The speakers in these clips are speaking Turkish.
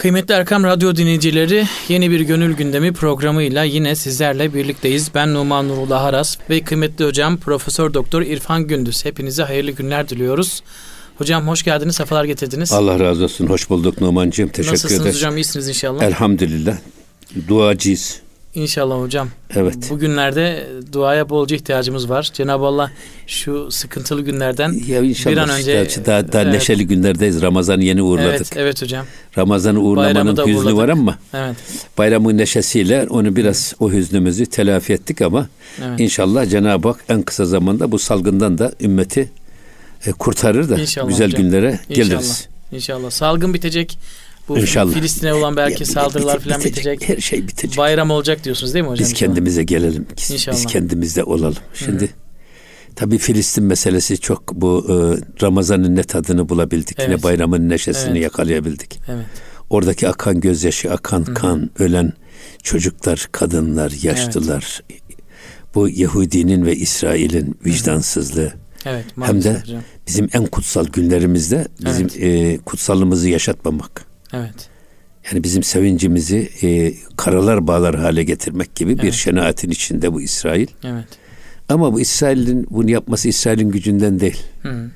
Kıymetli Erkam Radyo dinleyicileri yeni bir gönül gündemi programıyla yine sizlerle birlikteyiz. Ben Numan Nurullah Aras ve kıymetli hocam Profesör Doktor İrfan Gündüz. Hepinize hayırlı günler diliyoruz. Hocam hoş geldiniz, sefalar getirdiniz. Allah razı olsun. Hoş bulduk Numan'cığım. Teşekkür Nasılsınız ederiz. hocam, iyisiniz inşallah. Elhamdülillah. Duacıyız. İnşallah hocam. Evet. Bugünlerde duaya bolca ihtiyacımız var. Cenab-ı Allah şu sıkıntılı günlerden Ya inşallah bir an önce daha, daha Evet. neşeli günlerdeyiz. Ramazan'ı yeni uğurladık. Evet, evet hocam. Ramazan'ı uğurlamanın hüznü uğurladık. var ama Evet. bayramın neşesiyle onu biraz o hüznümüzü telafi ettik ama Evet. inşallah Cenab-ı Hak en kısa zamanda bu salgından da ümmeti e, kurtarır da İnşallah güzel hocam. günlere İnşallah. geliriz. İnşallah. Salgın bitecek. Bu İnşallah. Filistin'e olan belki Ya, saldırılar bite- falan bitecek. bitecek. Her şey bitecek. Bayram olacak diyorsunuz değil mi hocam? Biz kendimize gelelim. Biz, İnşallah. biz kendimizde olalım. Şimdi tabii Filistin meselesi çok bu e, Ramazan'ın ne tadını bulabildik. Evet. Ne bayramın neşesini Evet. yakalayabildik. Evet. Oradaki akan gözyaşı, akan kan, ölen çocuklar, kadınlar, yaşlılar. Bu Yahudinin ve İsrail'in vicdansızlığı. Evet. Hem de hocam. bizim en kutsal günlerimizde bizim e, kutsalımızı yaşatmamak. Evet. Yani bizim sevincimizi e, karalar bağlar hale getirmek gibi bir Evet. şenaatin içinde bu İsrail. Evet. Ama bu İsrail'in bunu yapması İsrail'in gücünden değil. Hı.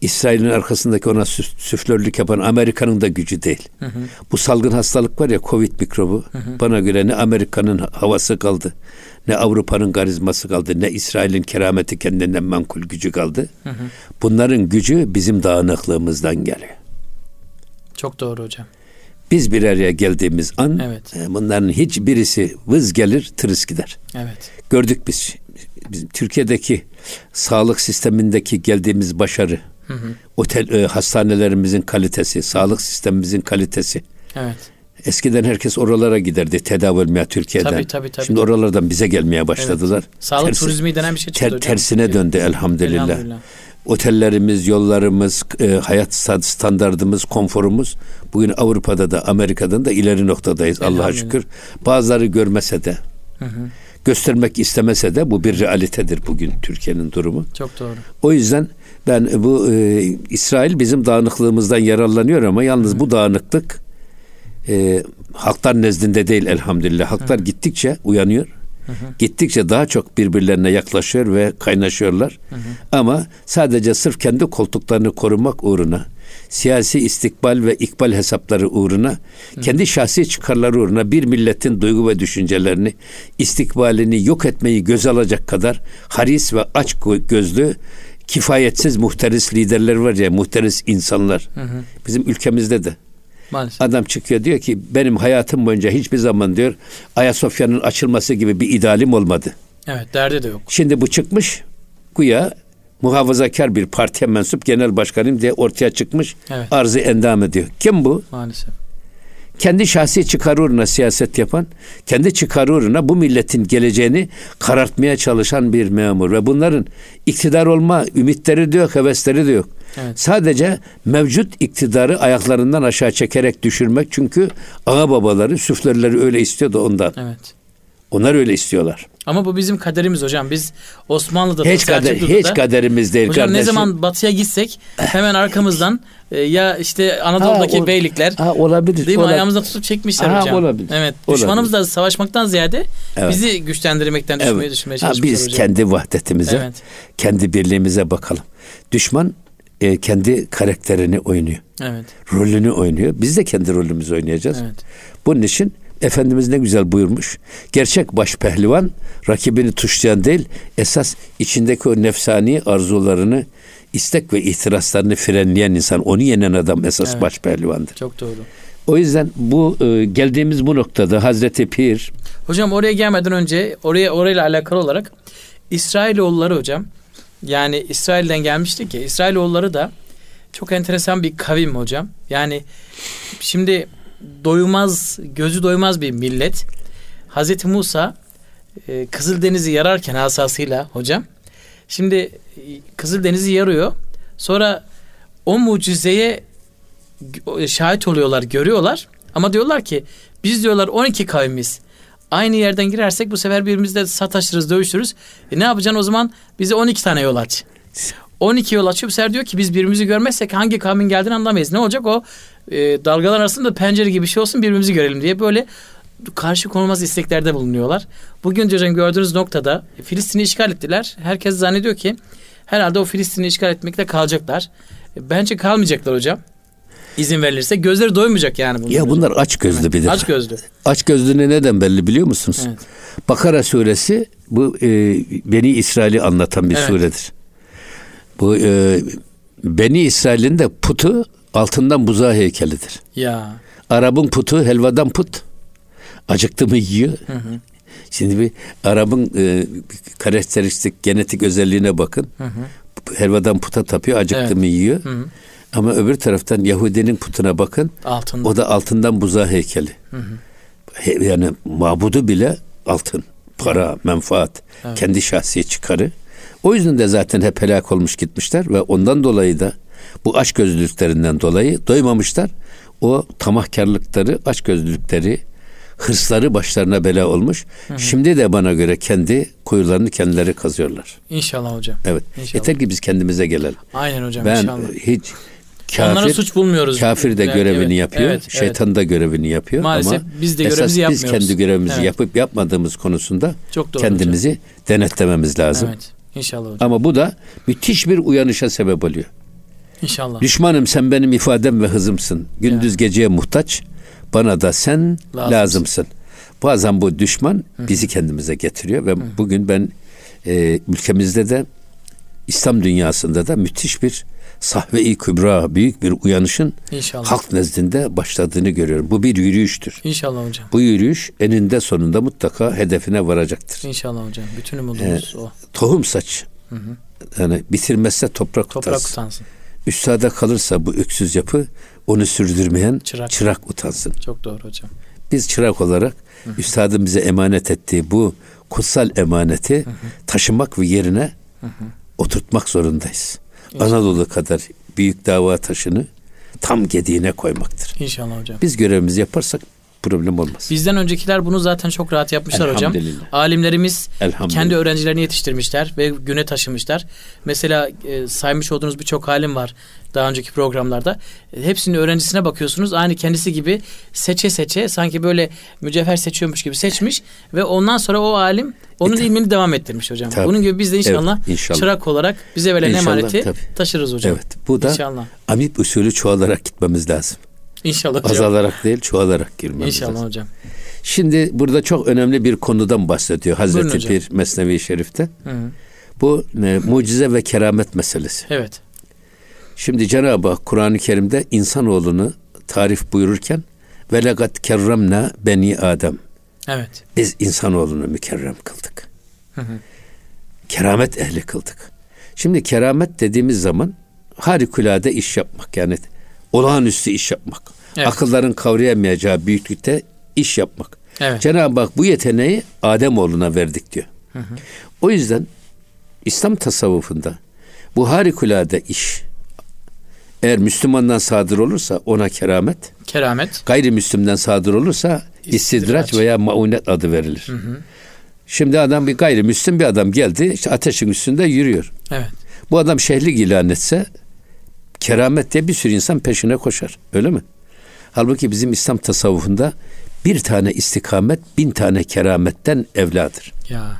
İsrail'in arkasındaki ona süf- süflörlük yapan Amerika'nın da gücü değil. Hı hı. Bu salgın hastalık var ya Covid mikrobu. Bana göre ne Amerika'nın havası kaldı, ne Avrupa'nın karizması kaldı, ne İsrail'in kerameti kendinden menkul gücü kaldı. Hı hı. Bunların gücü bizim dağınıklığımızdan geliyor. Çok doğru hocam. Biz bir araya geldiğimiz an Evet. e, bunların hiçbirisi vız gelir tırıs gider. Evet. Gördük biz. Bizim Türkiye'deki sağlık sistemindeki geldiğimiz başarı, Hı hı. otel e, hastanelerimizin kalitesi, sağlık sistemimizin kalitesi. Evet. Eskiden herkes oralara giderdi tedavi olmaya Türkiye'den. Tabii, tabii, tabii. Şimdi oralardan bize gelmeye başladılar. Sağlık Tersi- turizmi denen bir şey çıktı ter- hocam. tersine döndü elhamdülillah. Elhamdülillah. Otellerimiz, yollarımız, e, hayat sta- standardımız, konforumuz bugün Avrupa'da da Amerika'dan da ileri noktadayız Allah'a şükür. Bazıları görmese de, Hı hı. göstermek istemese de bu bir realitedir bugün Türkiye'nin durumu. Çok doğru. O yüzden ben bu e, İsrail bizim dağınıklığımızdan yararlanıyor ama yalnız bu dağınıklık e, halklar nezdinde değil elhamdülillah. Halklar gittikçe uyanıyor. Gittikçe daha çok birbirlerine yaklaşıyor ve kaynaşıyorlar. Ama sadece sırf kendi koltuklarını korumak uğruna siyasi istikbal ve ikbal hesapları uğruna kendi şahsi çıkarları uğruna bir milletin duygu ve düşüncelerini istikbalini yok etmeyi göze alacak kadar haris ve aç gö- gözlü kifayetsiz muhteris liderler var ya muhteris insanlar. Bizim ülkemizde de Maalesef. Adam çıkıyor diyor ki benim hayatım boyunca hiçbir zaman diyor Ayasofya'nın açılması gibi bir idealim olmadı. Evet. Derdi de yok. Şimdi bu çıkmış güya muhafazakar bir partiye mensup genel başkanım diye ortaya çıkmış Evet. arzı endam ediyor. Kim bu? Maalesef. Kendi şahsi çıkarı uğruna siyaset yapan, kendi çıkarı uğruna bu milletin geleceğini karartmaya çalışan bir memur ve bunların iktidar olma ümitleri de yok, hevesleri de yok. Evet. Sadece mevcut iktidarı ayaklarından aşağı çekerek düşürmek çünkü ağa babaları, süflerleri öyle istiyor da ondan. Evet. Onlar öyle istiyorlar. Ama bu bizim kaderimiz hocam. Biz Osmanlı'da da Hiç kader, hiç da- kaderimiz değil Hocam kardeşim. ne zaman batıya gitsek hemen arkamızdan e, ya işte Anadolu'daki Ha, o- beylikler Ha, olabilir. değil mi olabilir. ayağımızla tutup çekmişler Ha, hocam. olabilir. Evet. Olabilir. Düşmanımızla savaşmaktan ziyade Evet. bizi güçlendirmekten düşmeye Evet. düşmeye Ha, çalışmışlar biz hocam. kendi vahdetimize, Evet. kendi birliğimize bakalım. Düşman e, kendi karakterini oynuyor. Evet. Rolünü oynuyor. Biz de kendi rolümüzü oynayacağız. Evet. Bunun için Efendimiz ne güzel buyurmuş. Gerçek baş pehlivan rakibini tuşlayan değil, esas içindeki o nefsani arzularını, istek ve ihtiraslarını frenleyen insan, onu yenen adam esas Evet. baş pehlivandır. Çok doğru. O yüzden bu e, geldiğimiz bu noktada Hazreti Pir Hocam oraya gelmeden önce oraya orayla alakalı olarak İsrailoğulları hocam yani İsrail'den gelmişti ki İsrailoğulları da çok enteresan bir kavim hocam. Yani şimdi doymaz, gözü doymaz bir millet. Hazreti Musa e, Kızıldeniz'i yararken asasıyla hocam. Şimdi e, Kızıldeniz'i yarıyor. Sonra o mucizeye g- şahit oluyorlar, görüyorlar. Ama diyorlar ki biz diyorlar 12 kavimiz. Aynı yerden girersek bu sefer birbirimizle sataşırız, dövüşürüz. E ne yapacaksın o zaman? Bize 12 tane yol aç. 12 yol açıyor. Bu sefer diyor ki biz birbirimizi görmezsek hangi kavmin geldiğini anlamayız. Ne olacak o? e, dalgalar arasında pencere gibi bir şey olsun birbirimizi görelim diye böyle karşı konulmaz isteklerde bulunuyorlar. Bugün hocam gördüğünüz noktada Filistin'i işgal ettiler. Herkes zannediyor ki herhalde o Filistin'i işgal etmekle kalacaklar. E, Bence kalmayacaklar hocam. İzin verilirse gözleri doymayacak yani bunlar. Ya bunlar aç gözlü bir de. Aç gözlü. Aç gözlü neden belli biliyor musunuz? Evet. Bakara suresi bu e, Beni İsrail'i anlatan bir Evet. suredir. Bu e, Beni İsrail'in de putu altından buzağı heykelidir. Ya. Arap'ın putu helvadan put. Acıktı mı yiyor. Şimdi bir Arap'ın e, karakteristik genetik özelliğine bakın. Helvadan puta tapıyor, acıktı Evet. mı yiyor. Hı hı. Ama öbür taraftan Yahudinin putuna bakın. Altında. O da altından buzağı heykeli. He- Yani mabudu bile altın, para, menfaat, kendi şahsi çıkarı. O yüzden de zaten hep helak olmuş gitmişler ve ondan dolayı da bu açgözlülüklerinden dolayı doymamışlar. O tamahkarlıkları, açgözlülükleri, hırsları başlarına bela olmuş. Şimdi de bana göre kendi kuyularını kendileri kazıyorlar. İnşallah hocam. Evet. İnşallah. Yeter ki biz kendimize gelelim. Aynen hocam Ben inşallah. hiç Onlara kafir suç bulmuyoruz. Kafir de Evet, görevini evet, yapıyor. evet, evet. şeytan da görevini yapıyor. Maalesef ama biz de esas görevimizi biz yapmıyoruz. kendi görevimizi Evet. yapıp yapmadığımız konusunda Çok doğru kendimizi denetlememiz lazım. Evet. İnşallah hocam. Ama bu da müthiş bir uyanışa sebep oluyor. İnşallah. Düşmanım sen benim ifadem ve hızımsın. Gündüz geceye muhtaç. Bana da sen Lazımsın. lazımsın. Bazen bu düşman bizi kendimize getiriyor ve bugün ben e, ülkemizde de İslam dünyasında da müthiş bir sahve-i kübra, büyük bir uyanışın İnşallah. halk nezdinde başladığını görüyorum. Bu bir yürüyüştür. İnşallah hocam. Bu yürüyüş eninde sonunda mutlaka hedefine varacaktır. İnşallah hocam. Bütün umudumuz o. Tohum saç. Yani bitirmezse toprak, Toprak utansın. utansın. Üstada kalırsa bu öksüz yapı onu sürdürmeyen Çırak. çırak, utansın. Çok doğru hocam. Biz çırak olarak üstadın bize emanet ettiği bu kutsal emaneti taşımak ve yerine oturtmak zorundayız. Anadolu kadar büyük dava taşını tam gediğine koymaktır. İnşallah hocam. Biz görevimizi yaparsak problem olmaz. Bizden öncekiler bunu zaten çok rahat yapmışlar hocam. Alimlerimiz kendi öğrencilerini yetiştirmişler ve güne taşımışlar. Mesela e, saymış olduğunuz birçok alim var daha önceki programlarda. E, hepsinin öğrencisine bakıyorsunuz. Aynı kendisi gibi seçe seçe sanki böyle mücevher seçiyormuş gibi seçmiş ve ondan sonra o alim onun ilmini devam ettirmiş hocam. E, Tabii. Bunun gibi biz de inşallah, Evet, inşallah. çırak olarak bize verilen emaneti tabii. taşırız hocam. Evet. Bu da İnşallah. amip usulü çoğalarak gitmemiz lazım. İnşallah hocam. Azalarak değil çoğalarak girmemiz İnşallah lazım. hocam. Şimdi burada çok önemli bir konudan bahsediyor Hazreti. Pir Mesnevi Şerif'te. Hı hı. Bu e, mucize ve keramet meselesi. Evet. Şimdi Cenab-ı Hak Kur'an-ı Kerim'de insanoğlunu tarif buyururken ve legat kerremna beni Adem. Evet. Biz insanoğlunu mükerrem kıldık. Keramet ehli kıldık. Şimdi keramet dediğimiz zaman harikulade iş yapmak yani olağanüstü iş yapmak. Evet. Akılların kavrayamayacağı büyüklükte iş yapmak. Evet. Cenab-ı Hak bu yeteneği Ademoğluna verdik diyor. O yüzden İslam tasavvufunda bu harikulade iş eğer Müslümandan sadır olursa ona keramet, Keramet. gayrimüslimden sadır olursa istidraç, İstidraç. veya maunet adı verilir. Şimdi adam bir gayrimüslim bir adam geldi işte ateşin üstünde yürüyor. Evet. Bu adam şehlik ilan etse keramet diye bir sürü insan peşine koşar. Öyle mi? Halbuki bizim İslam tasavvufunda bir tane istikamet bin tane kerametten evladır. Ya.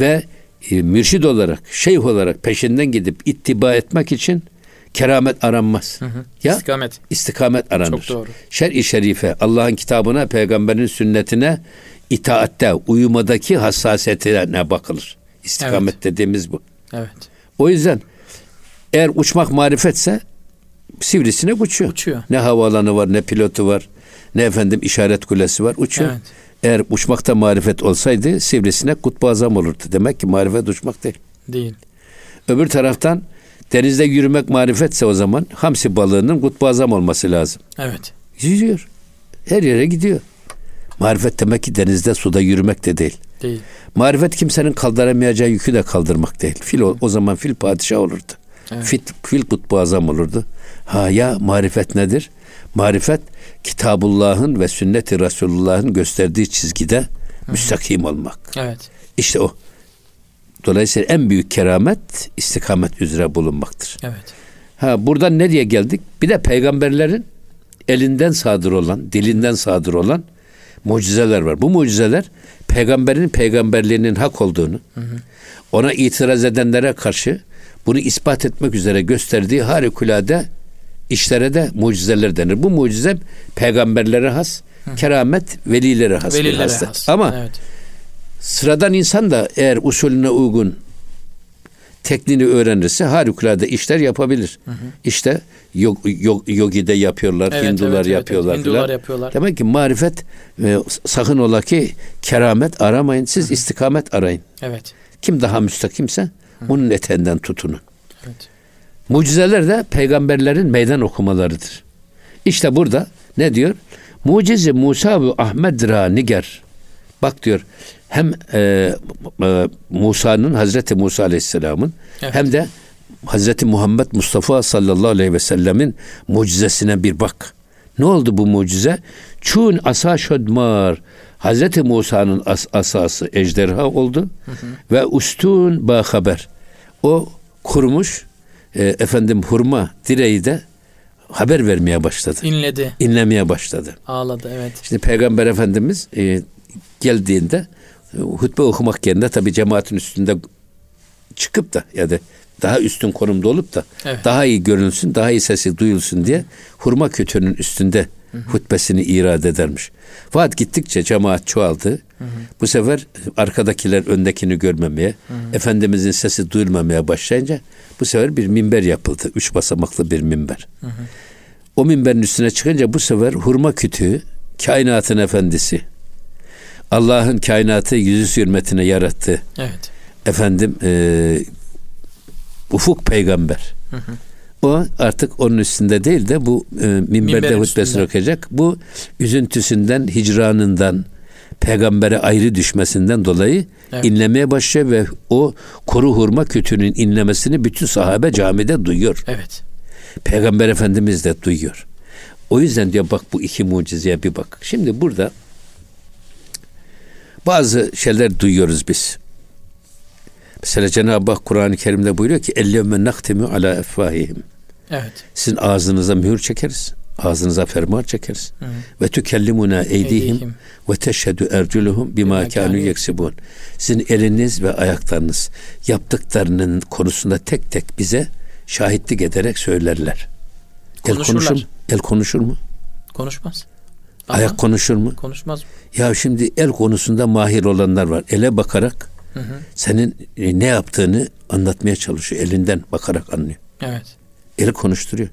Ve e, mürşid olarak, şeyh olarak peşinden gidip ittiba etmek için keramet aranmaz. Ya İstikamet. istikamet aranır. Çok doğru. Şer-i şerife, Allah'ın kitabına, peygamberin sünnetine itaatte, uyumadaki hassasiyetine bakılır. İstikamet Evet. dediğimiz bu. Evet. O yüzden eğer uçmak marifetse sivrisinek uçuyor. Uçuyor. Ne havaalanı var, ne pilotu var, ne efendim işaret kulesi var, uçuyor. Evet. Eğer uçmakta marifet olsaydı sivrisinek kutbu azam olurdu. Demek ki marifet uçmak değil. Değil. Öbür taraftan denizde yürümek marifetse o zaman hamsi balığının kutbu azam olması lazım. Evet. Yürüyor. Her yere gidiyor. Marifet demek ki denizde suda yürümek de değil. Değil. Marifet kimsenin kaldıramayacağı yükü de kaldırmak değil. Fil o, o zaman fil padişah olurdu. Evet. Fil, fil kutbu azam olurdu. Ha ya marifet nedir? Marifet Kitabullah'ın ve sünnet-i Resulullah'ın gösterdiği çizgide müstakim olmak. Evet. İşte o. Dolayısıyla en büyük keramet istikamet üzere bulunmaktır. Evet. Ha buradan ne diye geldik? Bir de peygamberlerin elinden sadır olan, dilinden sadır olan mucizeler var. Bu mucizeler peygamberin peygamberliğinin hak olduğunu, hı hı. ona itiraz edenlere karşı bunu ispat etmek üzere gösterdiği harikulade işlere de mucizeler denir. Bu mucize peygamberlere has, hı. keramet velilere has. Velilere has. Ama evet. sıradan insan da eğer usulüne uygun tekniğini öğrenirse harikulade işler yapabilir. Hı hı. İşte yog, yog, yogi yapıyorlar, evet, Hindular evet, yapıyorlar. Evet, Hindular yapıyorlar. Demek ki marifet e, sakın ola ki keramet aramayın. Siz hı hı. istikamet arayın. Evet. Kim daha müstakimse hı. onun eteğinden tutunun. Evet. Mucizeler de peygamberlerin meydan okumalarıdır. İşte burada ne diyor? Mucize Musa ve Ahmed ra niger. Bak diyor hem e, e, Musa'nın Hazreti Musa Aleyhisselam'ın evet. hem de Hazreti Muhammed Mustafa sallallahu aleyhi ve sellemin mucizesine bir bak. Ne oldu bu mucize? Çun asa şödmar. Hazreti Musa'nın as asası ejderha oldu hı hı. ve ustun ba haber. O kurumuş e, efendim hurma direği de haber vermeye başladı. İnledi. İnlemeye başladı. Ağladı evet. Şimdi Peygamber Efendimiz e, geldiğinde hutbe okumak yerine tabi cemaatin üstünde çıkıp da ya da daha üstün konumda olup da evet. daha iyi görünsün, daha iyi sesi duyulsun diye hurma kötünün üstünde hı hı. hutbesini irad edermiş. Fakat gittikçe cemaat çoğaldı. Hı hı. Bu sefer arkadakiler öndekini görmemeye, hı hı. Efendimizin sesi duyulmamaya başlayınca bu sefer bir minber yapıldı. Üç basamaklı bir minber. Hı hı. O minberin üstüne çıkınca bu sefer hurma kütüğü kainatın efendisi Allah'ın kainatı yüzü hürmetine yarattı. Evet. Efendim e, ufuk peygamber. Hı hı. O artık onun üstünde değil de bu e, minberde Minber hutbesini okuyacak. Bu üzüntüsünden, hicranından, peygambere ayrı düşmesinden dolayı evet. inlemeye başlıyor ve o kuru hurma kütüğünün inlemesini bütün sahabe camide duyuyor. Evet. Peygamber Efendimiz de duyuyor. O yüzden diyor bak bu iki mucizeye bir bak. Şimdi burada bazı şeyler duyuyoruz biz. Mesela Cenab-ı Hak Kur'an-ı Kerim'de buyuruyor ki ellevme naktemu ala efvahihim. Evet. Sizin ağzınıza mühür çekeriz. Ağzınıza fermuar çekeriz. Hı. Ve tükellimuna eydihim ve teşhedü erculuhum bima kanu yeksibun. Sizin eliniz ve ayaklarınız yaptıklarının konusunda tek tek bize şahitlik ederek söylerler. El konuşur? El konuşur mu? Konuşmaz. Ama Ayak konuşur mu? Konuşmaz. Ya şimdi el konusunda mahir olanlar var. Ele bakarak hı hı. senin e, ne yaptığını anlatmaya çalışıyor. Elinden bakarak anlıyor. Evet. Eli konuşturuyor.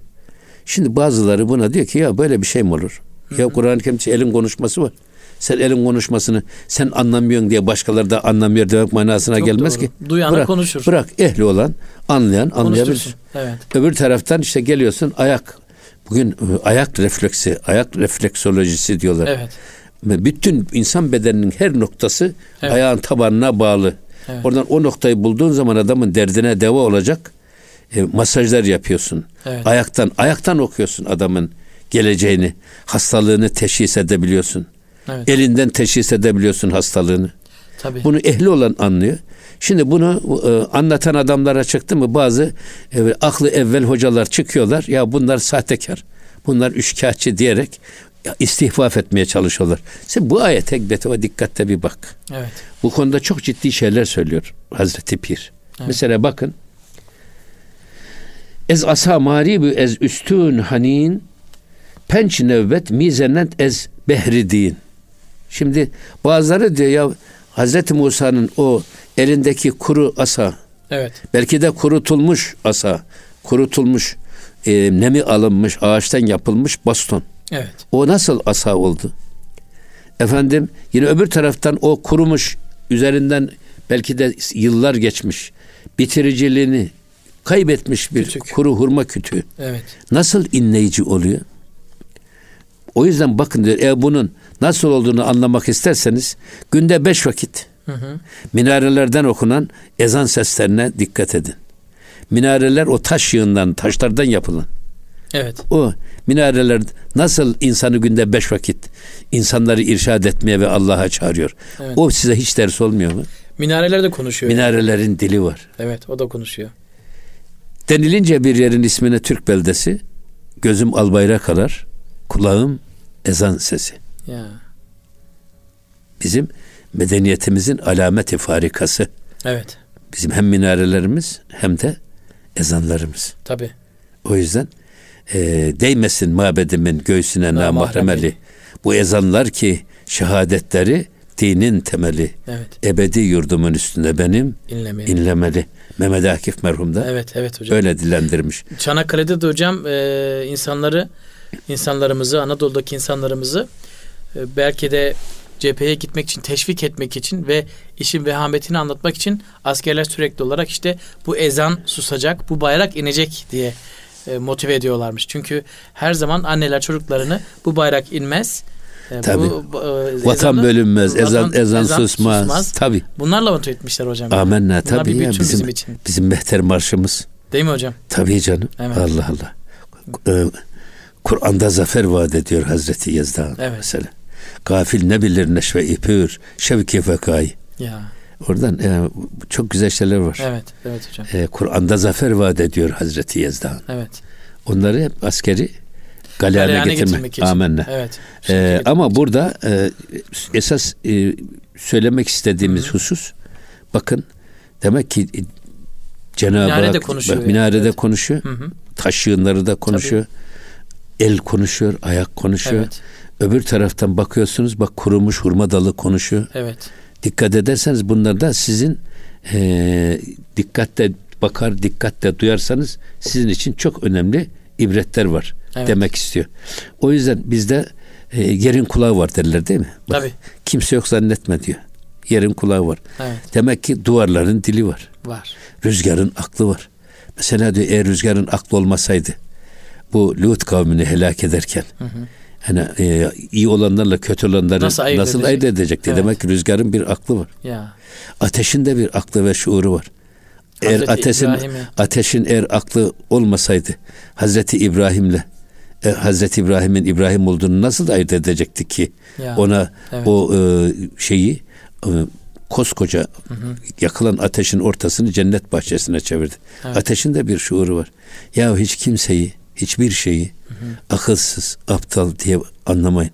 Şimdi bazıları buna diyor ki ya böyle bir şey mi olur? Ya Kur'an-ı Kerim'de elin konuşması var. Sen elin konuşmasını sen anlamıyorsun diye başkaları da anlamıyor demek manasına Çok gelmez doğru. ki. Duyanı bırak, konuşur. Bırak ehli olan anlayan anlayabilir. Evet. Öbür taraftan işte geliyorsun ayak Bugün e, ayak refleksi, ayak refleksolojisi diyorlar. Evet. Bütün insan bedeninin her noktası evet. ayağın tabanına bağlı. Evet. Oradan o noktayı bulduğun zaman adamın derdine deva olacak e, masajlar yapıyorsun. Evet. Ayaktan ayaktan okuyorsun adamın geleceğini, hastalığını teşhis edebiliyorsun. Evet. Elinden teşhis edebiliyorsun hastalığını. Tabii. Bunu ehli olan anlıyor. Şimdi bunu e, anlatan adamlara çıktı mı bazı e, aklı evvel hocalar çıkıyorlar. Ya bunlar sahtekar. Bunlar üçkağıtçı diyerek istihfaf etmeye çalışıyorlar. Sen bu ayete ve dikkatle bir bak. Evet. Bu konuda çok ciddi şeyler söylüyor Hazreti Pir. Evet. Mesela bakın. Ez asa maribu ez üstün hanin penç nevbet mizenet ez behridin. Şimdi bazıları diyor ya Hazreti Musa'nın o elindeki kuru asa. Evet. Belki de kurutulmuş asa, kurutulmuş, e, nemi alınmış, ağaçtan yapılmış baston. Evet. O nasıl asa oldu? Efendim yine öbür taraftan o kurumuş üzerinden belki de yıllar geçmiş bitiriciliğini kaybetmiş bir Küçük. kuru hurma kütüğü. Evet. Nasıl inleyici oluyor? O yüzden bakın diyor eğer bunun nasıl olduğunu anlamak isterseniz günde beş vakit hı hı. minarelerden okunan ezan seslerine dikkat edin. Minareler o taş yığından, taşlardan yapılan. Evet. O minareler nasıl insanı günde beş vakit insanları irşad etmeye ve Allah'a çağırıyor. Evet. O size hiç ders olmuyor mu? Minareler de konuşuyor. Minarelerin yani. dili var. Evet o da konuşuyor. Denilince bir yerin ismine Türk beldesi gözüm albayrak kalar. kulağım ezan sesi. Ya. Bizim medeniyetimizin alameti farikası. Evet. Bizim hem minarelerimiz hem de ezanlarımız. Tabi. O yüzden e, değmesin mabedimin göğsüne namahremeli. Bu ezanlar ki şehadetleri dinin temeli. Evet. Ebedi yurdumun üstünde benim İnlemeli. inlemeli. Mehmet Akif merhum da Evet, evet hocam. öyle dilendirmiş. Çanakkale'de de hocam e, insanları, insanlarımızı, Anadolu'daki insanlarımızı e, belki de cepheye gitmek için, teşvik etmek için ve işin vehametini anlatmak için askerler sürekli olarak işte bu ezan susacak, bu bayrak inecek diye e, motive ediyorlarmış. Çünkü her zaman anneler çocuklarını bu bayrak inmez. E, Tabii. bu, e, Vatan ezanı- bölünmez, ezan vatan- ezan, susmaz. Tabi. Bunlarla motive etmişler hocam. Amenna Bunlar tabi bir ya bizim bizim için. bizim mehter marşımız. Değil mi hocam? Tabii canım. Evet. Allah Allah. Ee, Kur'an'da zafer vaat ediyor Hazreti Yezdan Evet. mesela. Gafil ne bilir neşve ipür, şevki fekay. Ya. Oradan e, çok güzel şeyler var. Evet, evet hocam. E, Kur'an'da zafer vaat ediyor Hazreti Yezdan. Evet. Onları hep askeri galeyana Galeyana getirmek. getirmek için. Amenna. Evet. Ee, ama burada e, esas e, söylemek istediğimiz husus bakın demek ki e, Cenab-ı Minarede Hak konuşuyor bak, minarede evet. konuşuyor. Hı hı. Taş yığınları da konuşuyor. El konuşuyor, ayak konuşuyor. Evet. Öbür taraftan bakıyorsunuz bak kurumuş hurma dalı konuşuyor. Evet. Dikkat ederseniz bunlar da sizin e, dikkatle bakar, dikkatle duyarsanız sizin için çok önemli ibretler var Evet. demek istiyor. O yüzden bizde e, yerin kulağı var derler değil mi? Bak, Tabii. Kimse yok zannetme diyor. Yerin kulağı var. Evet. Demek ki duvarların dili var. Var. Rüzgarın aklı var. Mesela diyor eğer rüzgarın aklı olmasaydı bu Lut kavmini helak ederken hani e, iyi olanlarla kötü olanları Nasıl nasıl, ayırt ayırt edecek? edecekti? Evet. Demek ki rüzgarın bir aklı var. Ya. Ateşin de bir aklı ve şuuru var. Eğer Hazreti ateşin İbrahim'i- ateşin eğer aklı olmasaydı Hazreti İbrahim'le e, Hazreti İbrahim'in İbrahim olduğunu nasıl ayırt edecekti ki Ya. ona Evet. o e, şeyi e, koskoca yakılan ateşin ortasını cennet bahçesine çevirdi. Evet. Ateşin de bir şuuru var. Ya hiç kimseyi, hiçbir şeyi akılsız, aptal diye anlamayın.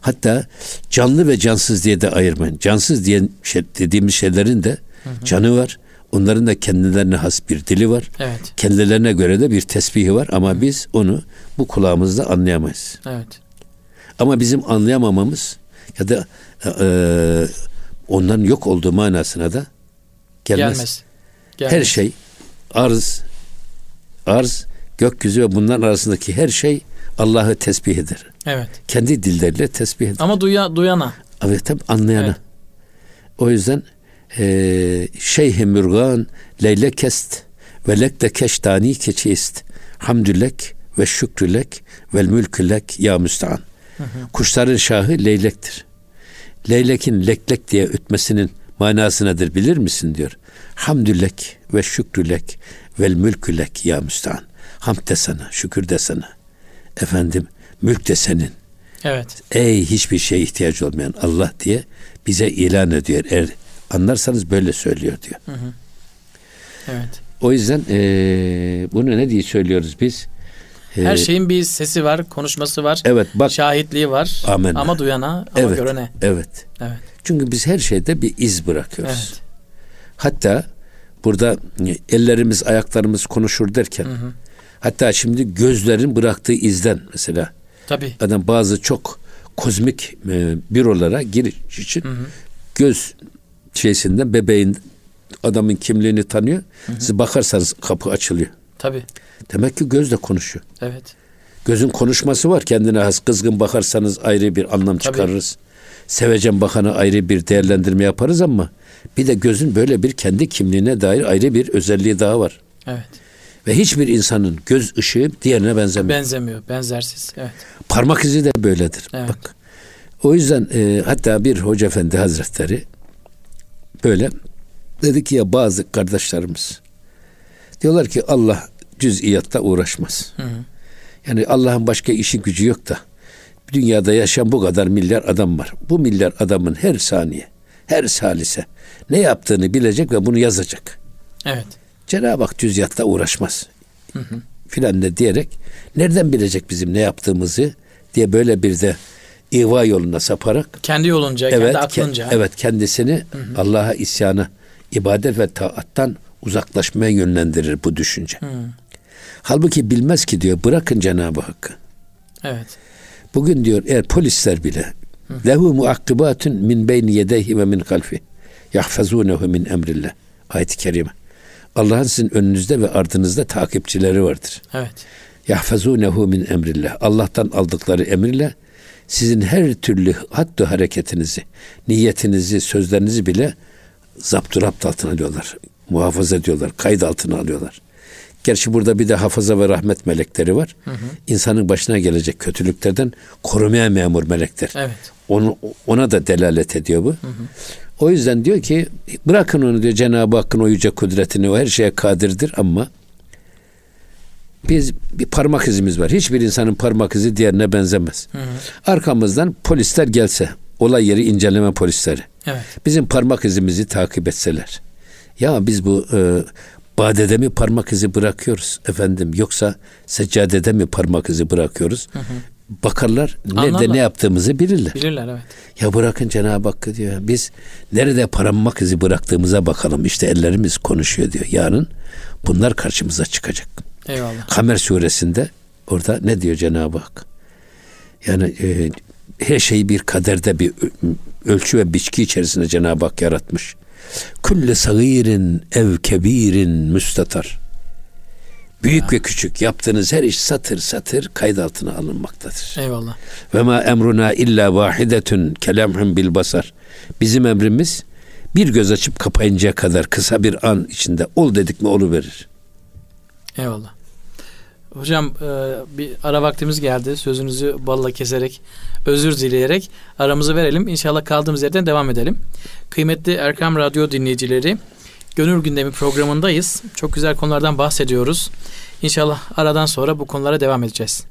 Hatta canlı ve cansız diye de ayırmayın. Cansız diye şey, dediğimiz şeylerin de canı var. Onların da kendilerine has bir dili var. Evet. Kendilerine göre de bir tesbihi var ama biz onu bu kulağımızda anlayamayız. Evet. Ama bizim anlayamamamız ya da e, onların yok olduğu manasına da gelmez. Gelmez. Gelmez. Her şey arz, arz, gökyüzü ve bunların arasındaki her şey Allah'ı tesbih eder. Evet. Kendi dilleriyle tesbih eder. Ama duya, duyana. Evet tabi anlayana. Evet. O yüzden e, şeyh mürgan leyle kest ve lek de keştani keçist hamdülek ve şükrülek vel mülkülek ya müstean. Kuşların şahı leylektir. Leylekin leklek diye ötmesinin manası nedir bilir misin diyor. Hamdülek ve şükrülek vel mülkülek ya müstean. Hamd de sana, şükür de sana. Efendim, mülk de senin. Evet. Ey hiçbir şeye ihtiyacı olmayan Allah diye bize ilan ediyor. Eğer anlarsanız böyle söylüyor diyor. Evet. O yüzden eee, bunu ne diye söylüyoruz biz? Eee, Her şeyin bir sesi var, konuşması var. Evet bak. Şahitliği var. Amenna. Ama duyana, ama evet, görene. evet. Evet. Çünkü biz her şeyde bir iz bırakıyoruz. Evet. Hatta burada e, ellerimiz, ayaklarımız konuşur derken hatta şimdi gözlerin bıraktığı izden mesela Tabii. adam bazı çok kozmik e, bürolara giriş için göz şeysinden bebeğin adamın kimliğini tanıyor. Siz bakarsanız kapı açılıyor. Tabii. Demek ki göz de konuşuyor. Evet. Gözün konuşması var kendine has. Kızgın bakarsanız ayrı bir anlam Tabii. çıkarırız. Sevecen bakana ayrı bir değerlendirme yaparız ama bir de gözün böyle bir kendi kimliğine dair ayrı bir özelliği daha var. Evet. Ve hiçbir insanın göz ışığı diğerine benzemiyor. Benzemiyor. Benzersiz. Evet. Parmak izi de böyledir. Evet. Bak. O yüzden e, hatta bir hoca efendi hazretleri böyle dedi ki ya bazı kardeşlerimiz diyorlar ki Allah cüz'iyatta uğraşmaz. Hı hı. Yani Allah'ın başka işi gücü yok da dünyada yaşayan bu kadar milyar adam var. Bu milyar adamın her saniye, her salise ne yaptığını bilecek ve bunu yazacak. Evet. Cenab-ı Hak cüz'iyatta uğraşmaz. Filan de diyerek nereden bilecek bizim ne yaptığımızı, diye böyle bir de ihva yoluna saparak kendi yolunca, evet, kendi aklınca. Ke, evet kendisini Allah'a isyanı, ibadet ve taattan uzaklaşmaya yönlendirir bu düşünce. Hı. Halbuki bilmez ki diyor bırakın Cenab-ı Hakk'ı. Evet. Bugün diyor eğer polisler bile lehu muakkibatun min beyni yedeyhi ve min kalfi yahfazunehu min emrillah. Ayet-i kerime. Allah'ın sizin önünüzde ve ardınızda takipçileri vardır. Evet. Yahfazunehu min emrillah. Allah'tan aldıkları emirle sizin her türlü hattı hareketinizi, niyetinizi, sözlerinizi bile zapturapt altına alıyorlar. Muhafaza ediyorlar, kayıt altına alıyorlar. Gerçi burada bir de hafaza ve rahmet melekleri var. Hı hı. İnsanın başına gelecek kötülüklerden korumaya memur melekler. Evet. Onu, ona da delalet ediyor bu. Hı hı. O yüzden diyor ki bırakın onu diyor Cenab-ı Hakk'ın o yüce kudretini o her şeye kadirdir ama biz bir parmak izimiz var. Hiçbir insanın parmak izi diğerine benzemez. Hı hı. Arkamızdan polisler gelse, olay yeri inceleme polisleri. Evet. Bizim parmak izimizi takip etseler. Ya biz bu e, badede mi parmak izi bırakıyoruz efendim yoksa seccadede mi parmak izi bırakıyoruz? Hı hı. Bakarlar ne de ne yaptığımızı bilirler. Bilirler evet. Ya bırakın Cenab-ı Hakk'ı diyor. Biz nerede parmak izi bıraktığımıza bakalım. İşte ellerimiz konuşuyor diyor. Yarın bunlar karşımıza çıkacak. Eyvallah. Kamer suresinde orada ne diyor Cenab-ı Hak? Yani e, her şeyi bir kaderde bir ölçü ve biçki içerisinde Cenab-ı Hak yaratmış. Külle sagirin ev kebirin müstatar. Büyük ya. ve küçük yaptığınız her iş satır satır kayıt altına alınmaktadır. Eyvallah. Ve ma emruna illa vahidetun kelamhum bil basar. Bizim emrimiz bir göz açıp kapayıncaya kadar kısa bir an içinde ol dedik mi olu verir. Eyvallah. Hocam e, bir ara vaktimiz geldi. Sözünüzü balla keserek, özür dileyerek aramızı verelim. İnşallah kaldığımız yerden devam edelim. Kıymetli Erkam Radyo dinleyicileri, Gönül Gündemi programındayız. Çok güzel konulardan bahsediyoruz. İnşallah aradan sonra bu konulara devam edeceğiz.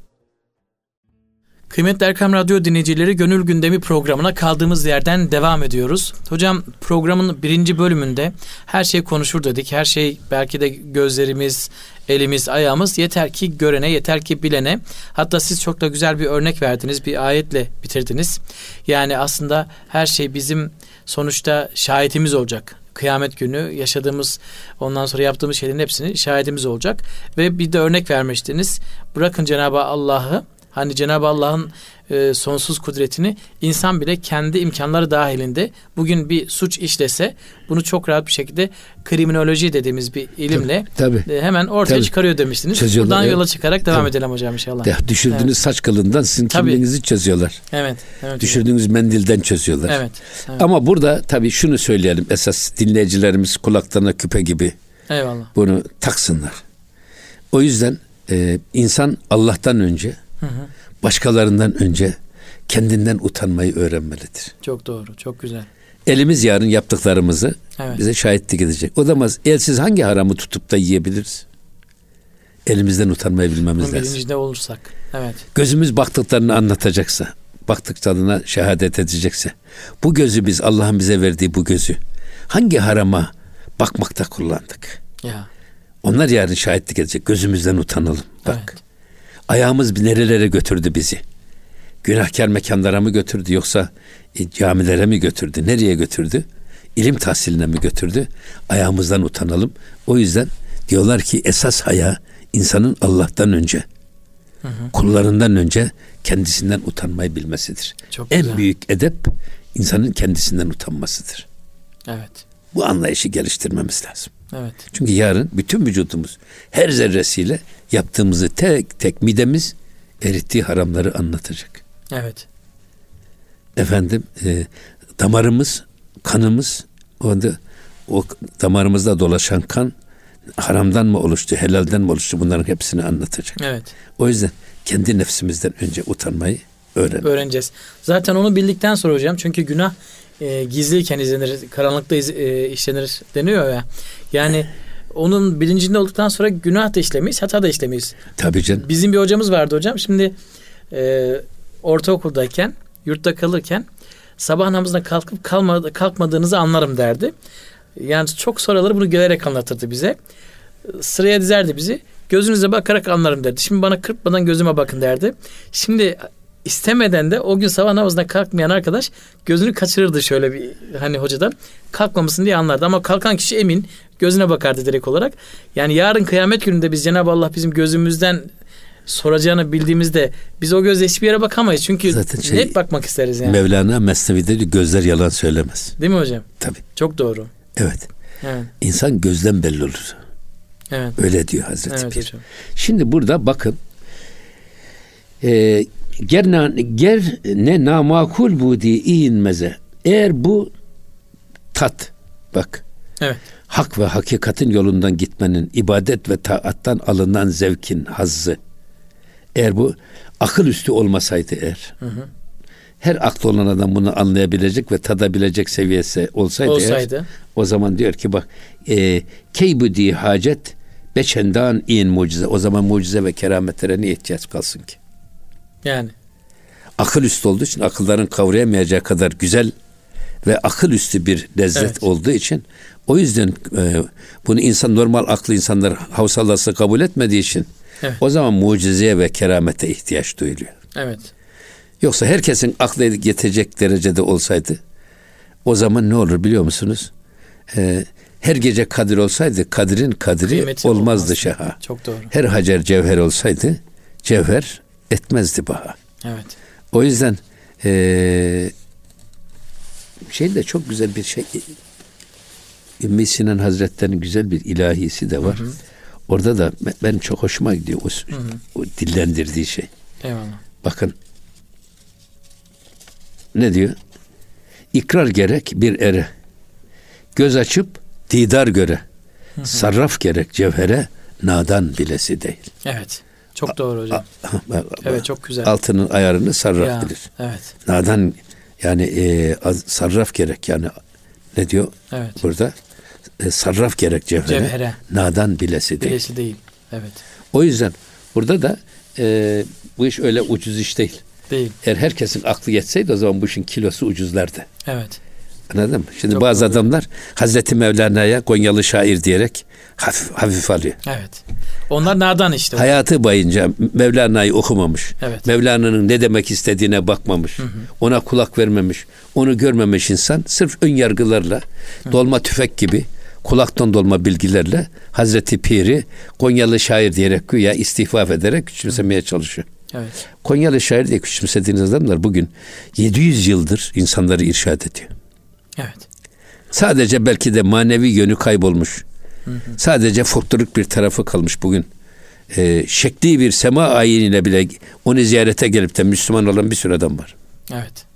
Kıymetli Erkam Radyo dinleyicileri Gönül Gündemi programına kaldığımız yerden devam ediyoruz. Hocam programın birinci bölümünde her şey konuşur dedik. Her şey belki de gözlerimiz, elimiz, ayağımız yeter ki görene, yeter ki bilene. Hatta siz çok da güzel bir örnek verdiniz, bir ayetle bitirdiniz. Yani aslında her şey bizim sonuçta şahitimiz olacak kıyamet günü yaşadığımız ondan sonra yaptığımız şeylerin hepsini şahidimiz olacak ve bir de örnek vermiştiniz. Bırakın Cenab-ı Allah'ı Hani Cenab-ı Allah'ın e, sonsuz kudretini insan bile kendi imkanları dahilinde bugün bir suç işlese bunu çok rahat bir şekilde kriminoloji dediğimiz bir ilimle tabii, tabii. E, hemen ortaya tabii. çıkarıyor demiştiniz. Çözüyorlar, Buradan evet. yola çıkarak devam tabii. edelim hocam inşallah. Ya, düşürdüğünüz evet. saç kılından sizin tabii. kimliğinizi çözüyorlar. Evet. evet düşürdüğünüz evet. mendilden çözüyorlar. Evet, evet. Ama burada tabii şunu söyleyelim esas dinleyicilerimiz kulaklarına küpe gibi Eyvallah. bunu taksınlar. O yüzden e, insan Allah'tan önce hı hı başkalarından önce kendinden utanmayı öğrenmelidir. Çok doğru, çok güzel. Elimiz yarın yaptıklarımızı evet. bize şahitlik edecek. O da elsiz hangi haramı tutup da yiyebiliriz? Elimizden utanmayı bilmemiz Bunun lazım. bilincinde olursak. Evet. Gözümüz baktıklarını anlatacaksa, baktıklarına şehadet edecekse, bu gözü biz Allah'ın bize verdiği bu gözü hangi harama bakmakta kullandık? Ya. Onlar yarın şahitlik edecek. Gözümüzden utanalım. Bak. Evet. Ayağımız nerelere götürdü bizi? Günahkar mekanlara mı götürdü yoksa e, camilere mi götürdü? Nereye götürdü? İlim tahsiline mi götürdü? Ayağımızdan utanalım. O yüzden diyorlar ki esas haya insanın Allah'tan önce, hı hı. kullarından önce kendisinden utanmayı bilmesidir. Çok en güzel. büyük edep insanın kendisinden utanmasıdır. Evet. Bu anlayışı geliştirmemiz lazım. Evet. Çünkü yarın bütün vücudumuz her zerresiyle yaptığımızı tek tek midemiz erittiği haramları anlatacak. Evet. Efendim e, damarımız, kanımız onda o damarımızda dolaşan kan haramdan mı oluştu, helalden mi oluştu bunların hepsini anlatacak. Evet. O yüzden kendi nefsimizden önce utanmayı öğren. Öğreneceğiz. Zaten onu bildikten sonra hocam çünkü günah e, gizliyken izlenir, karanlıkta iz, e, işlenir deniyor ya. Yani onun bilincinde olduktan sonra günah da işlemeyiz, hata da işlemeyiz. Tabii canım. Bizim bir hocamız vardı hocam. Şimdi e, ortaokuldayken, yurtta kalırken sabah namazına kalkıp kalmadı, kalkmadığınızı anlarım derdi. Yani çok soruları bunu gülerek anlatırdı bize. Sıraya dizerdi bizi. Gözünüze bakarak anlarım derdi. Şimdi bana kırpmadan gözüme bakın derdi. Şimdi istemeden de o gün sabah namazına kalkmayan arkadaş gözünü kaçırırdı şöyle bir hani hocadan. Kalkmamasın diye anlardı ama kalkan kişi emin gözüne bakardı direkt olarak. Yani yarın kıyamet gününde biz Cenab-ı Allah bizim gözümüzden soracağını bildiğimizde biz o gözle hiçbir yere bakamayız. Çünkü Zaten şey, net bakmak isteriz yani. Mevlana Mesnevi'de diyor, gözler yalan söylemez. Değil mi hocam? Tabii. Çok doğru. Evet. Evet. İnsan gözden belli olur. Evet. Öyle diyor Hazreti Evet Pir. hocam. Şimdi burada bakın e, ger, na, ger ne namakul bu di inmeze. Eğer bu tat bak Evet. hak ve hakikatin yolundan gitmenin ibadet ve taattan alınan zevkin hazzı eğer bu akıl üstü olmasaydı eğer her aklı olan adam bunu anlayabilecek ve tadabilecek seviyesi olsaydı, Olsaydı. eğer o zaman diyor ki bak e, keybudi hacet beçendan in mucize o zaman mucize ve kerametlere niye ihtiyaç kalsın ki? Yani. akıl üstü olduğu için akılların kavrayamayacağı kadar güzel ve akıl üstü bir lezzet Evet. olduğu için o yüzden e, bunu insan normal aklı insanlar havsalası kabul etmediği için Evet. o zaman mucizeye ve keramete ihtiyaç duyuluyor. Evet. Yoksa herkesin aklı yetecek derecede olsaydı o zaman ne olur biliyor musunuz? E, her gece kadir olsaydı kadirin kadiri Kıymeti olmazdı olmazdı. şaha. Çok doğru. Her hacer cevher olsaydı cevher etmezdi baha. Evet. O yüzden eee şey de çok güzel bir şey. İbn Sinan Hazretleri'nin güzel bir ilahisi de var. Orada da be- benim çok hoşuma gidiyor o, o dillendirdiği şey. Eyvallah. Bakın ne diyor? İkrar gerek bir ere. Göz açıp didar göre. Sarraf gerek cevhere nadan bilesi değil. Evet. Çok doğru hocam. Evet çok güzel. Altının ayarını sarraf Ya, bilir. Evet. Nadan yani e, az- sarraf gerek yani ne diyor Evet. burada? E, sarraf gerek cevhere. Cevhere. Nadan bilesi değil. Bilesi değil. Evet. O yüzden burada da e, bu iş öyle ucuz iş değil. Değil. Eğer herkesin aklı yetseydi o zaman bu işin kilosu ucuzlardı. Evet. Anladın mı? Şimdi Çok bazı doğru. adamlar Hazreti Mevlana'ya Konyalı şair diyerek hafif, hafif alıyor. Evet. Onlar nadan işte. Hayatı boyunca Mevlana'yı okumamış. Evet. Mevlana'nın ne demek istediğine bakmamış. Ona kulak vermemiş. Onu görmemiş insan sırf ön yargılarla dolma tüfek gibi kulaktan dolma bilgilerle Hazreti Pir'i Konyalı şair diyerek güya istihfaf ederek küçümsemeye çalışıyor. Evet. Konyalı şair diye küçümsediğiniz adamlar bugün 700 yıldır insanları irşad ediyor. Evet. Sadece belki de manevi yönü kaybolmuş. Sadece folklorik bir tarafı kalmış bugün. Ee, şekli bir sema ayiniyle bile onu ziyarete gelip de Müslüman olan bir sürü adam var. Evet.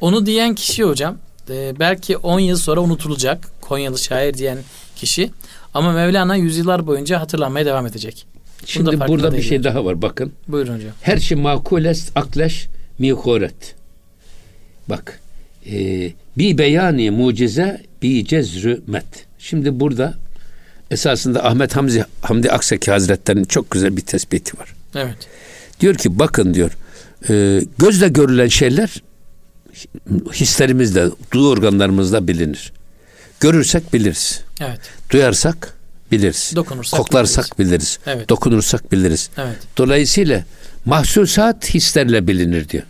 Onu diyen kişi hocam e, belki 10 yıl sonra unutulacak. Konyalı şair diyen kişi. Ama Mevlana yüzyıllar boyunca hatırlanmaya devam edecek. Şimdi burada bir şey daha var bakın. Buyurun hocam. Her şey makules akleş mihoret. Bak. E, bi beyani mucize bi cezrü met. Şimdi burada esasında Ahmet Hamzi Hamdi Aksaki Hazretleri'nin çok güzel bir tespiti var. Evet. Diyor ki bakın diyor e, gözle görülen şeyler hislerimizle, duyu organlarımızla bilinir. Görürsek biliriz. Evet. Duyarsak biliriz. Dokunursak Koklarsak biliriz. Evet. Dokunursak biliriz. Evet. Dolayısıyla mahsusat hislerle bilinir diyor.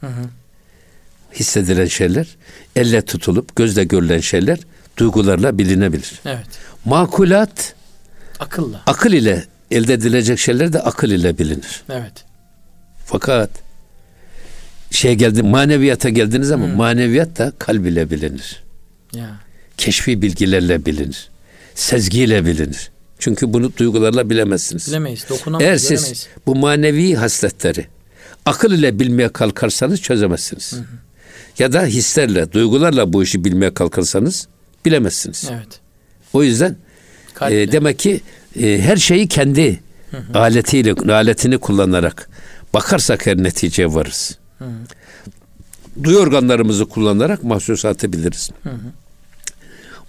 Hı hı. Hissedilen şeyler, elle tutulup gözle görülen şeyler duygularla bilinebilir. Evet. Makulat Akılla. akıl ile elde edilecek şeyler de akıl ile bilinir. Evet. Fakat şey geldi maneviyata geldiniz ama maneviyat da kalb ile bilinir. Ya. Keşfi bilgilerle bilinir. Sezgiyle bilinir. Çünkü bunu duygularla bilemezsiniz. Bilemeyiz. Dokunamayız. Eğer siz göremeyiz. bu manevi hasletleri akıl ile bilmeye kalkarsanız çözemezsiniz. Ya da hislerle, duygularla bu işi bilmeye kalkarsanız bilemezsiniz. Evet. O yüzden Kalple. e, demek ki e, her şeyi kendi aletiyle, aletini kullanarak bakarsak her neticeye varız. Duyu organlarımızı kullanarak mahsusatı biliriz.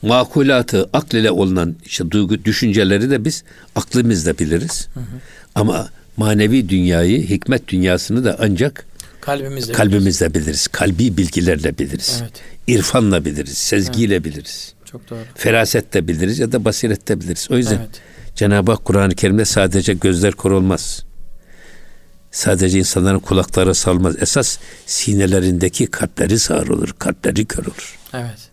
Makulatı akl ile olunan işte duygu düşünceleri de biz aklımızla biliriz. Ama manevi dünyayı, hikmet dünyasını da ancak Kalbimizle. kalbimizle biliriz. Kalbi bilgilerle biliriz. Evet. İrfanla biliriz, sezgiyle biliriz. Çok doğru. Ferasette biliriz ya da basirette biliriz. O yüzden Evet. Cenab-ı Hak Kur'an-ı Kerim'de sadece gözler kor olmaz. sadece insanların kulakları salmaz. Esas sinelerindeki kalpleri sağır olur. Kalpleri kör olur. Evet.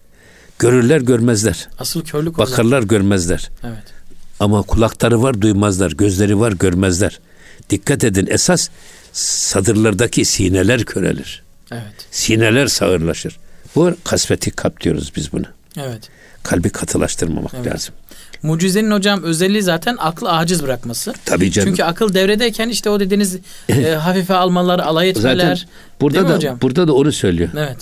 Görürler görmezler. Asıl körlük o zaten. Bakarlar görmezler. Evet. Ama kulakları var duymazlar. Gözleri var görmezler. Dikkat edin esas sadırlardaki sineler körelir. Evet. Sineler sağırlaşır. Bu kasveti kalp diyoruz biz buna. Evet. Kalbi katılaştırmamak Evet. lazım. Mucizenin hocam özelliği zaten aklı aciz bırakması. Tabii canım. Çünkü akıl devredeyken işte o dediğiniz e, hafife almalar, alay etmeler. Zaten burada da hocam? burada da onu söylüyor. Evet.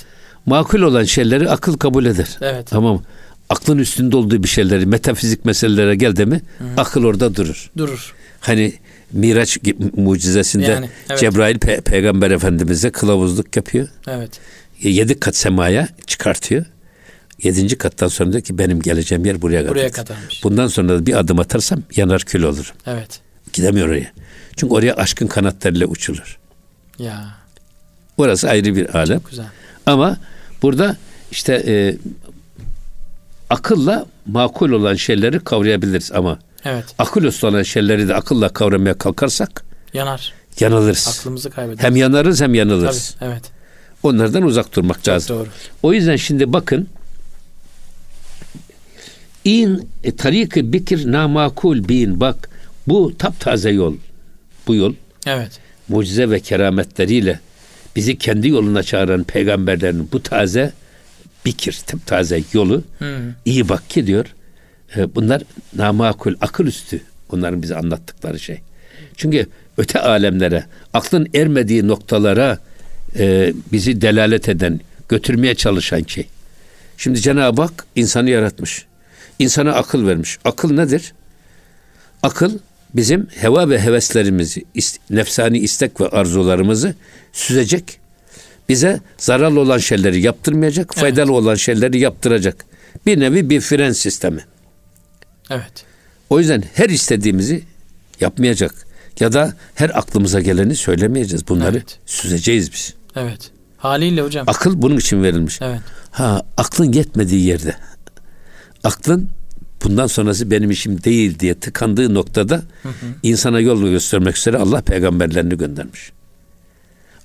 Makul olan şeyleri akıl kabul eder. Evet. Tamam. Aklın üstünde olduğu bir şeyleri, metafizik meselelere geldi mi akıl orada durur. Durur. Hani Miraç mucizesinde Yani, evet. Cebrail pe- peygamber efendimize kılavuzluk yapıyor. Evet. Yedi kat semaya çıkartıyor. Yedinci kattan sonra diyor ki benim geleceğim yer buraya kadar. Buraya kadarmış. Bundan sonra da bir adım atarsam yanar kül olurum. Evet. Gidemiyor oraya. Çünkü oraya aşkın kanatlarıyla uçulur. Ya. Orası ayrı bir alem. Güzel. Ama burada işte e, akılla makul olan şeyleri kavrayabiliriz ama Evet. akıl üstü olan şeyleri de akılla kavramaya kalkarsak Yanar. yanılırız. Aklımızı kaybederiz. Hem yanarız hem yanılırız. Tabii. Evet. Onlardan uzak durmak Çok lazım. doğru. O yüzden şimdi bakın in e, tariki bikir namakul bin bak bu taptaze yol. Bu yol Evet. mucize ve kerametleriyle bizi kendi yoluna çağıran peygamberlerin bu taze bikir taze yolu Hı. iyi bak ki diyor. e, Bunlar namakul akıl üstü onların bize anlattıkları şey. Çünkü öte alemlere aklın ermediği noktalara e, bizi delalet eden götürmeye çalışan şey. Şimdi Cenab-ı Hak insanı yaratmış. İnsana akıl vermiş. Akıl nedir? Akıl bizim heva ve heveslerimizi, nefsani istek ve arzularımızı süzecek. Bize zararlı olan şeyleri yaptırmayacak, faydalı olan şeyleri yaptıracak. Bir nevi bir fren sistemi. Evet. O yüzden her istediğimizi yapmayacak. Ya da her aklımıza geleni söylemeyeceğiz. Bunları Evet. süzeceğiz biz. Evet. Haliyle hocam. Akıl bunun için verilmiş. Evet. Ha aklın yetmediği yerde. Aklın bundan sonrası benim işim değil diye tıkandığı noktada insana yol göstermek üzere Allah peygamberlerini göndermiş.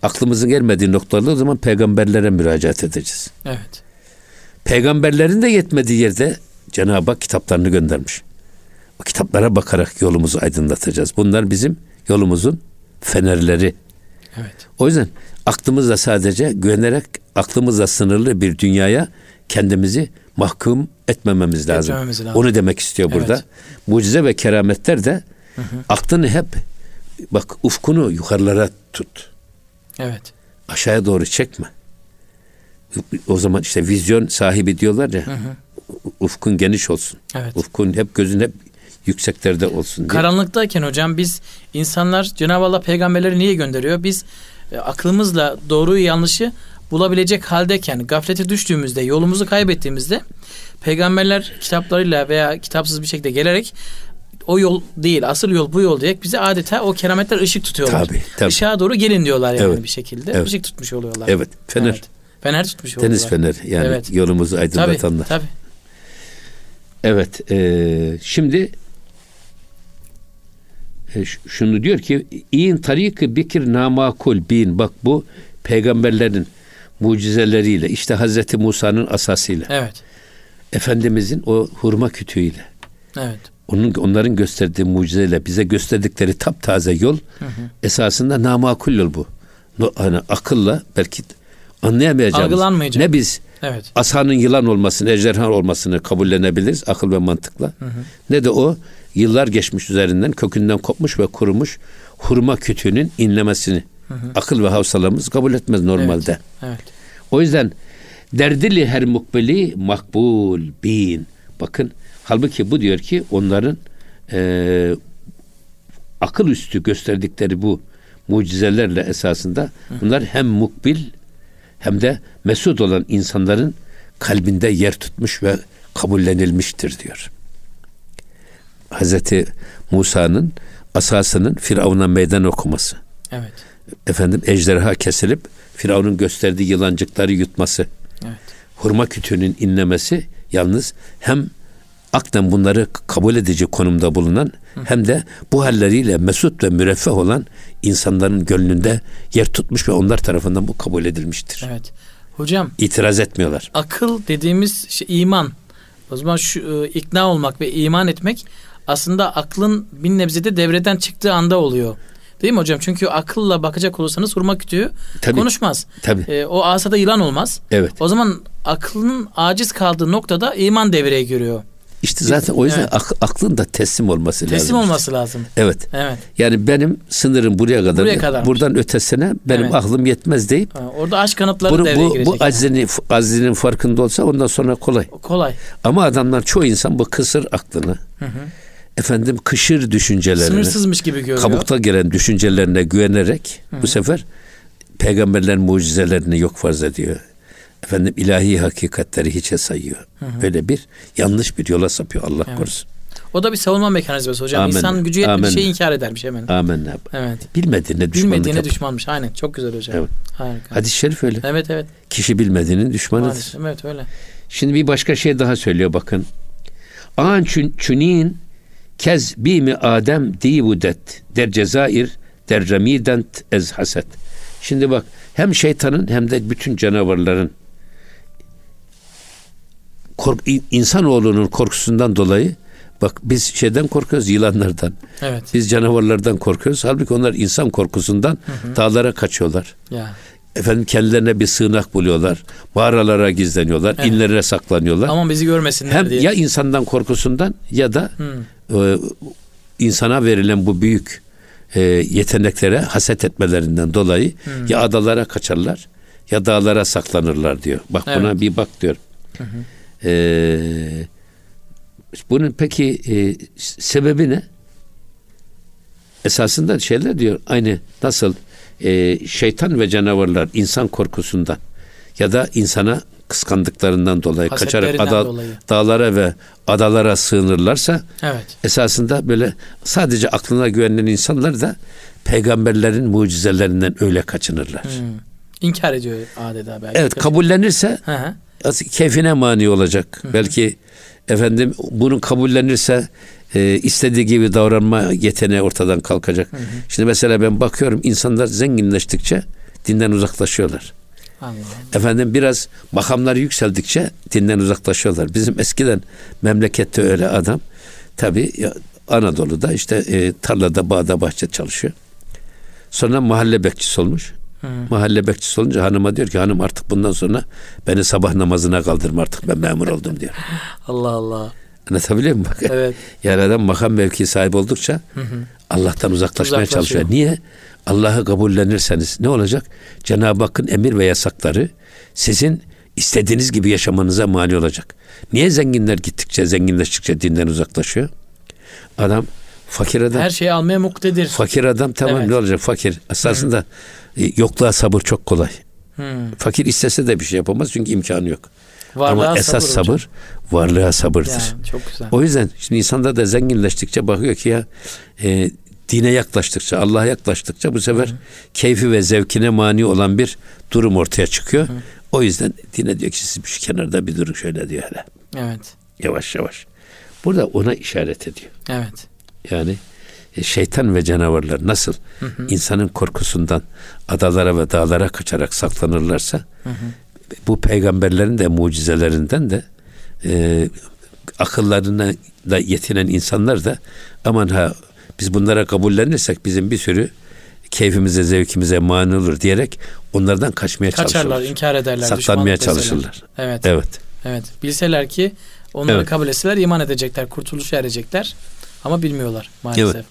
Aklımızın gelmediği noktalarda o zaman peygamberlere müracaat edeceğiz. Evet. Peygamberlerin de yetmediği yerde Cenab-ı Hak kitaplarını göndermiş. O kitaplara bakarak yolumuzu aydınlatacağız. Bunlar bizim yolumuzun fenerleri. Evet. O yüzden aklımızla sadece güvenerek aklımızla sınırlı bir dünyaya kendimizi mahkum etmememiz lazım. Etmememiz lazım. Onu demek istiyor burada. Evet. Mucize ve kerametler de aklını hep bak ufkunu yukarılara tut. Evet. Aşağıya doğru çekme. O zaman işte vizyon sahibi diyorlar ya. Ufkun geniş olsun. Evet. Ufkun hep gözün hep yükseklerde olsun diye. Karanlıktayken hocam biz insanlar Cenab-ı Allah peygamberleri niye gönderiyor? Biz e, aklımızla doğruyu yanlışı bulabilecek haldeyken gaflete düştüğümüzde yolumuzu kaybettiğimizde peygamberler kitaplarıyla veya kitapsız bir şekilde gelerek o yol değil asıl yol bu yol diyerek bize adeta o kerametler ışık tutuyorlar. Tabii, tabii. Işığa doğru gelin diyorlar yani Evet, bir şekilde. evet. Işık tutmuş oluyorlar. Evet, fener. Evet. Fener tutmuş oluyorlar. Deniz fener yani Evet. yolumuzu Tabii, aydınlatanlar. tabii. Evet. e, şimdi şunu diyor ki in tariki bikir namakul bin bak bu peygamberlerin mucizeleriyle işte Hazreti Musa'nın asasıyla Evet. Efendimizin o hurma kütüğüyle Evet. onun onların gösterdiği mucizeyle bize gösterdikleri taptaze yol esasında namakul yol bu. Hani akılla belki anlayamayacağımız Algılanmayacak. ne biz Evet. asanın yılan olmasını, ejderha olmasını kabullenebiliriz akıl ve mantıkla. Ne de o yıllar geçmiş üzerinden kökünden kopmuş ve kurumuş hurma kütüğünün inlemesini akıl ve havsalamız kabul etmez normalde. Evet. O yüzden derdili her mukbeli makbul bin. Bakın halbuki bu diyor ki onların eee, akıl üstü gösterdikleri bu mucizelerle esasında bunlar hem mukbil hem de mesut olan insanların kalbinde yer tutmuş ve kabullenilmiştir diyor. Hazreti Musa'nın asasının Firavun'a meydan okuması. Evet. Efendim ejderha kesilip Firavun'un gösterdiği yılancıkları yutması. Evet. Hurma kütüğünün inlemesi yalnız hem aklen bunları kabul edici konumda bulunan hem de bu halleriyle mesut ve müreffeh olan insanların gönlünde yer tutmuş ve onlar tarafından bu kabul edilmiştir. Evet. Hocam İtiraz etmiyorlar. akıl dediğimiz şey iman. O zaman şu e, ikna olmak ve iman etmek aslında aklın bir nebzede devreden çıktığı anda oluyor. Değil mi hocam? Çünkü akılla bakacak olursanız hurma kütüğü Tabii. konuşmaz. Tabii. E, o asada yılan olmaz. Evet. O zaman aklının aciz kaldığı noktada iman devreye giriyor. İşte zaten o yüzden Evet. ak- aklın da teslim olması lazım. Teslim olması lazım. Evet. Evet. Yani benim sınırım buraya kadar. Buraya kadarmış. Buradan ötesine benim Evet. aklım yetmez deyip Ha, Orada aşk kanıtları bunu, devreye bu, girecek. bu yani. aczini, aczinin farkında olsa ondan sonra kolay. Kolay. Ama adamlar çoğu insan bu kısır aklını, efendim kışır düşüncelerini, Sınırsızmış gibi görüyor. kabukta gelen düşüncelerine güvenerek bu sefer peygamberlerin mucizelerini yok farz ediyor. Efendim ilahi hakikatleri hiçe sayıyor. Böyle bir yanlış bir yola sapıyor Allah Evet. korusun. O da bir savunma mekanizması hocam. Amin. İnsan gücü yetmediği Amin. şeyi inkar edermiş hemen. Amenna. Evet. Bilmediğine düşmanlık Bilmediğine yapar. düşmanmış. Aynen. Çok güzel hocam. Evet. Harika. Hadis-i şerif öyle. Evet evet. Kişi bilmediğinin düşmanıdır. Maalesef. Evet öyle. Şimdi bir başka şey daha söylüyor bakın. An çün, çünin kez bimi adem dibudet der cezair der remident ez haset. Şimdi bak hem şeytanın hem de bütün canavarların kork, in- insanoğlunun korkusundan dolayı bak biz şeyden korkuyoruz yılanlardan. Evet. Biz canavarlardan korkuyoruz. Halbuki onlar insan korkusundan dağlara kaçıyorlar. Ya. Efendim kendilerine bir sığınak buluyorlar. Mağaralara gizleniyorlar. Evet. inlere saklanıyorlar. Aman bizi görmesinler Hem diye. ya insandan korkusundan ya da e, insana verilen bu büyük e, yeteneklere haset etmelerinden dolayı ya adalara kaçarlar ya dağlara saklanırlar diyor. Bak buna Evet. bir bak diyor. E, bunun peki e, sebebi ne? Esasında şeyler diyor aynı nasıl e, şeytan ve canavarlar insan korkusundan ya da insana kıskandıklarından dolayı kaçarak ada, dolayı. dağlara ve adalara sığınırlarsa Evet. esasında böyle sadece aklına güvenen insanlar da peygamberlerin mucizelerinden öyle kaçınırlar. Hmm. İnkar ediyor adeta belki. Evet kabullenirse Hı hı. az- keyfine mani olacak. Belki efendim bunun kabullenirse e, istediği gibi davranma yeteneği ortadan kalkacak. Şimdi mesela ben bakıyorum insanlar zenginleştikçe dinden uzaklaşıyorlar. Allah. Efendim biraz makamları yükseldikçe dinden uzaklaşıyorlar. Bizim eskiden memlekette öyle adam tabi Anadolu'da işte e, tarlada bağda bahçe çalışıyor. Sonra mahalle bekçisi olmuş. Mahalle bekçisi olunca hanıma diyor ki hanım artık bundan sonra beni sabah namazına kaldırma artık ben memur oldum diyor. Allah Allah. Anlatabiliyor muyum? Bak. Evet. Yani adam makam mevki sahibi oldukça Allah'tan uzaklaşmaya çalışıyor. Niye? Allah'ı kabullenirseniz ne olacak? Cenab-ı Hakk'ın emir ve yasakları sizin istediğiniz gibi yaşamanıza mani olacak. Niye zenginler gittikçe, zenginleştikçe dinden uzaklaşıyor? Adam fakir adam. Her şeyi almaya muktedir. Fakir adam tamam Evet. ne olacak fakir. Esasında e, yokluğa sabır çok kolay. Hmm. Fakir istese de bir şey yapamaz çünkü imkanı yok. Varlığa Ama esas sabır hocam. sabır varlığa sabırdır. Ya, çok güzel. O yüzden şimdi insanlar da zenginleştikçe bakıyor ki ya e, dine yaklaştıkça, Allah'a yaklaştıkça bu sefer keyfi ve zevkine mani olan bir durum ortaya çıkıyor. O yüzden dine diyor ki siz bir kenarda bir durun şöyle diyor hele. Evet. Yavaş yavaş. Burada ona işaret ediyor. Evet. Yani e, şeytan ve canavarlar nasıl insanın korkusundan adalara ve dağlara kaçarak saklanırlarsa bu peygamberlerin de mucizelerinden de e, akıllarına da yetinen insanlar da aman ha biz bunlara kabullenirsek bizim bir sürü keyfimize zevkimize mani olur diyerek onlardan kaçmaya Kaçarlar, çalışırlar. inkar ederler. Saklanmaya çalışırlar. Evet. Evet. Evet. Bilseler ki onları Evet. kabul etseler iman edecekler, kurtuluşa erecekler. Ama bilmiyorlar maalesef. Evet.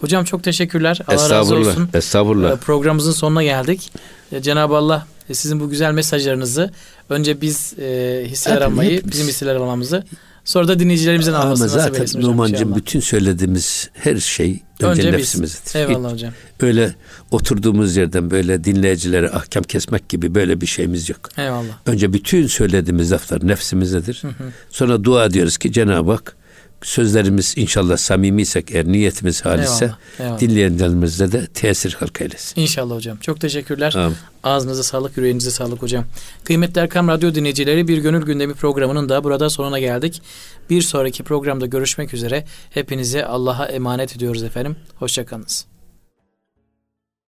Hocam çok teşekkürler. Allah razı olsun. Estağfurullah. Ee, Programımızın sonuna geldik. Ee, Cenab-ı Allah sizin bu güzel mesajlarınızı önce biz e, hisseler almayı, hepimiz. bizim hisseler almamızı sonra da dinleyicilerimizin Ama almasını nasip zaten Numan'cığım bütün söylediğimiz her şey önce, Önce biz. nefsimizdir. Eyvallah hocam. Öyle oturduğumuz yerden böyle dinleyicilere ahkam kesmek gibi böyle bir şeyimiz yok. Eyvallah. Önce bütün söylediğimiz laflar nefsimizdedir. Sonra dua diyoruz ki Cenab-ı Hak sözlerimiz inşallah samimiysek eğer niyetimiz halise Eyvallah, eyvallah. dinleyenlerimizde de tesir halk eylesin. İnşallah hocam. Çok teşekkürler. Amin. Ağzınıza sağlık, yüreğinize sağlık hocam. Kıymetli Erkam Radyo dinleyicileri Bir Gönül Gündemi programının da burada sonuna geldik. Bir sonraki programda görüşmek üzere. Hepinizi Allah'a emanet ediyoruz efendim. Hoşçakalınız.